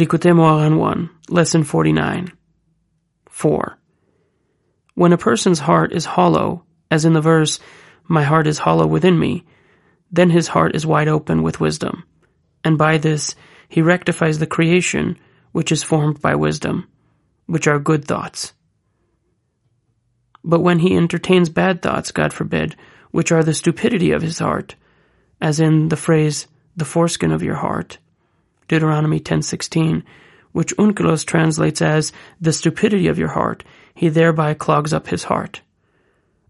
Likutei Moharan 1, Lesson 49. 4. When a person's heart is hollow, as in the verse, My heart is hollow within me, then his heart is wide open with wisdom, and by this he rectifies the creation which is formed by wisdom, which are good thoughts. But when he entertains bad thoughts, God forbid, which are the stupidity of his heart, as in the phrase, the foreskin of your heart, Deuteronomy 10:16, which Onkelos translates as the stupidity of your heart, he thereby clogs up his heart.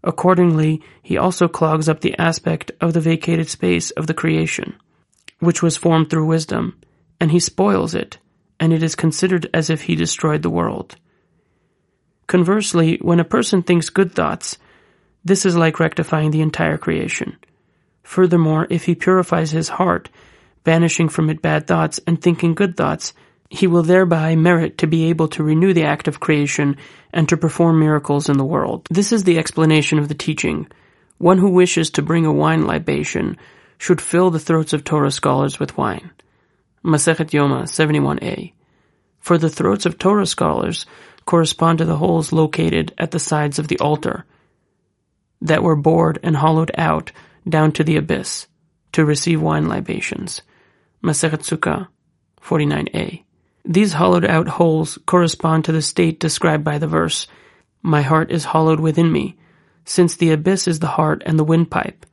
Accordingly, he also clogs up the aspect of the vacated space of the creation, which was formed through wisdom, and he spoils it, and it is considered as if he destroyed the world. Conversely, when a person thinks good thoughts, this is like rectifying the entire creation. Furthermore, if he purifies his heart, banishing from it bad thoughts and thinking good thoughts, he will thereby merit to be able to renew the act of creation and to perform miracles in the world. This is the explanation of the teaching. One who wishes to bring a wine libation should fill the throats of Torah scholars with wine. Masechet Yoma 71a. For the throats of Torah scholars correspond to the holes located at the sides of the altar that were bored and hollowed out down to the abyss to receive wine libations. Masechet Sukkah 49a. These hollowed out holes correspond to the state described by the verse, My heart is hollowed within me, since the abyss is the heart and the windpipe.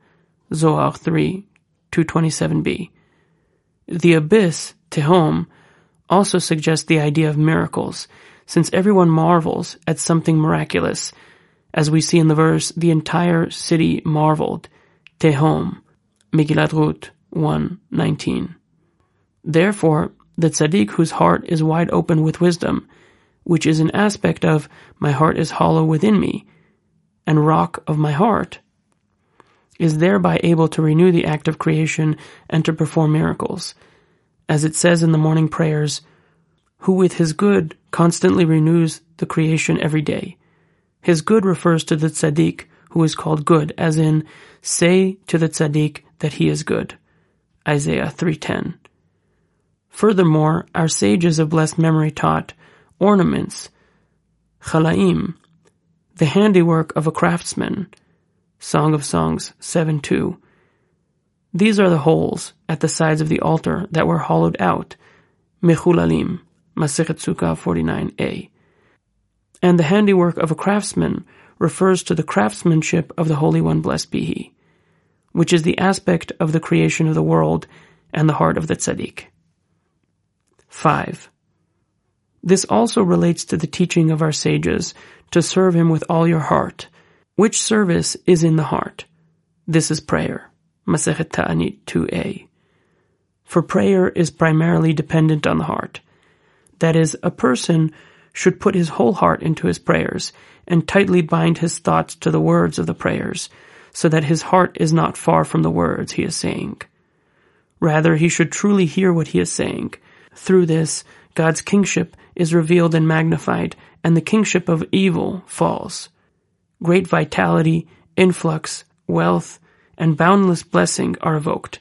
Zohar 3, 227b. The abyss, Tehom, also suggests the idea of miracles, since everyone marvels at something miraculous. As we see in the verse, the entire city marveled. Tehom, Megillat Ruth 1.19. Therefore, the tzaddik whose heart is wide open with wisdom, which is an aspect of my heart is hollow within me, and rock of my heart, is thereby able to renew the act of creation and to perform miracles. As it says in the morning prayers, who with his good constantly renews the creation every day. His good refers to the tzaddik, who is called good, as in, say to the tzaddik that he is good. Isaiah 3.10 Furthermore, our sages of blessed memory taught ornaments, chalaim, the handiwork of a craftsman, Song of Songs 7.2. These are the holes at the sides of the altar that were hollowed out, mechulalim, Masechet Sukkah 49a. And the handiwork of a craftsman refers to the craftsmanship of the Holy One, blessed be He, which is the aspect of the creation of the world and the heart of the tzaddik. 5. This also relates to the teaching of our sages to serve Him with all your heart, which service is in the heart. This is prayer. Masechet Ta'anit 2a. For prayer is primarily dependent on the heart. That is, a person should put his whole heart into his prayers and tightly bind his thoughts to the words of the prayers, so that his heart is not far from the words he is saying. Rather, he should truly hear what he is saying. Through this, God's kingship is revealed and magnified, and the kingship of evil falls. Great vitality, influx, wealth, and boundless blessing are evoked.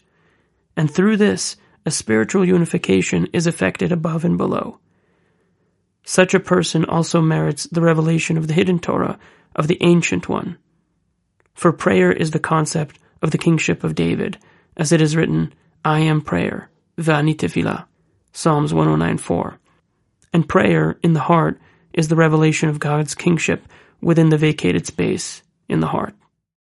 And through this, a spiritual unification is effected above and below. Such a person also merits the revelation of the hidden Torah of the Ancient One. For prayer is the concept of the kingship of David, as it is written, I am prayer, va'ani tefillah, Psalms 109.4. And prayer in the heart is the revelation of God's kingship within the vacated space in the heart.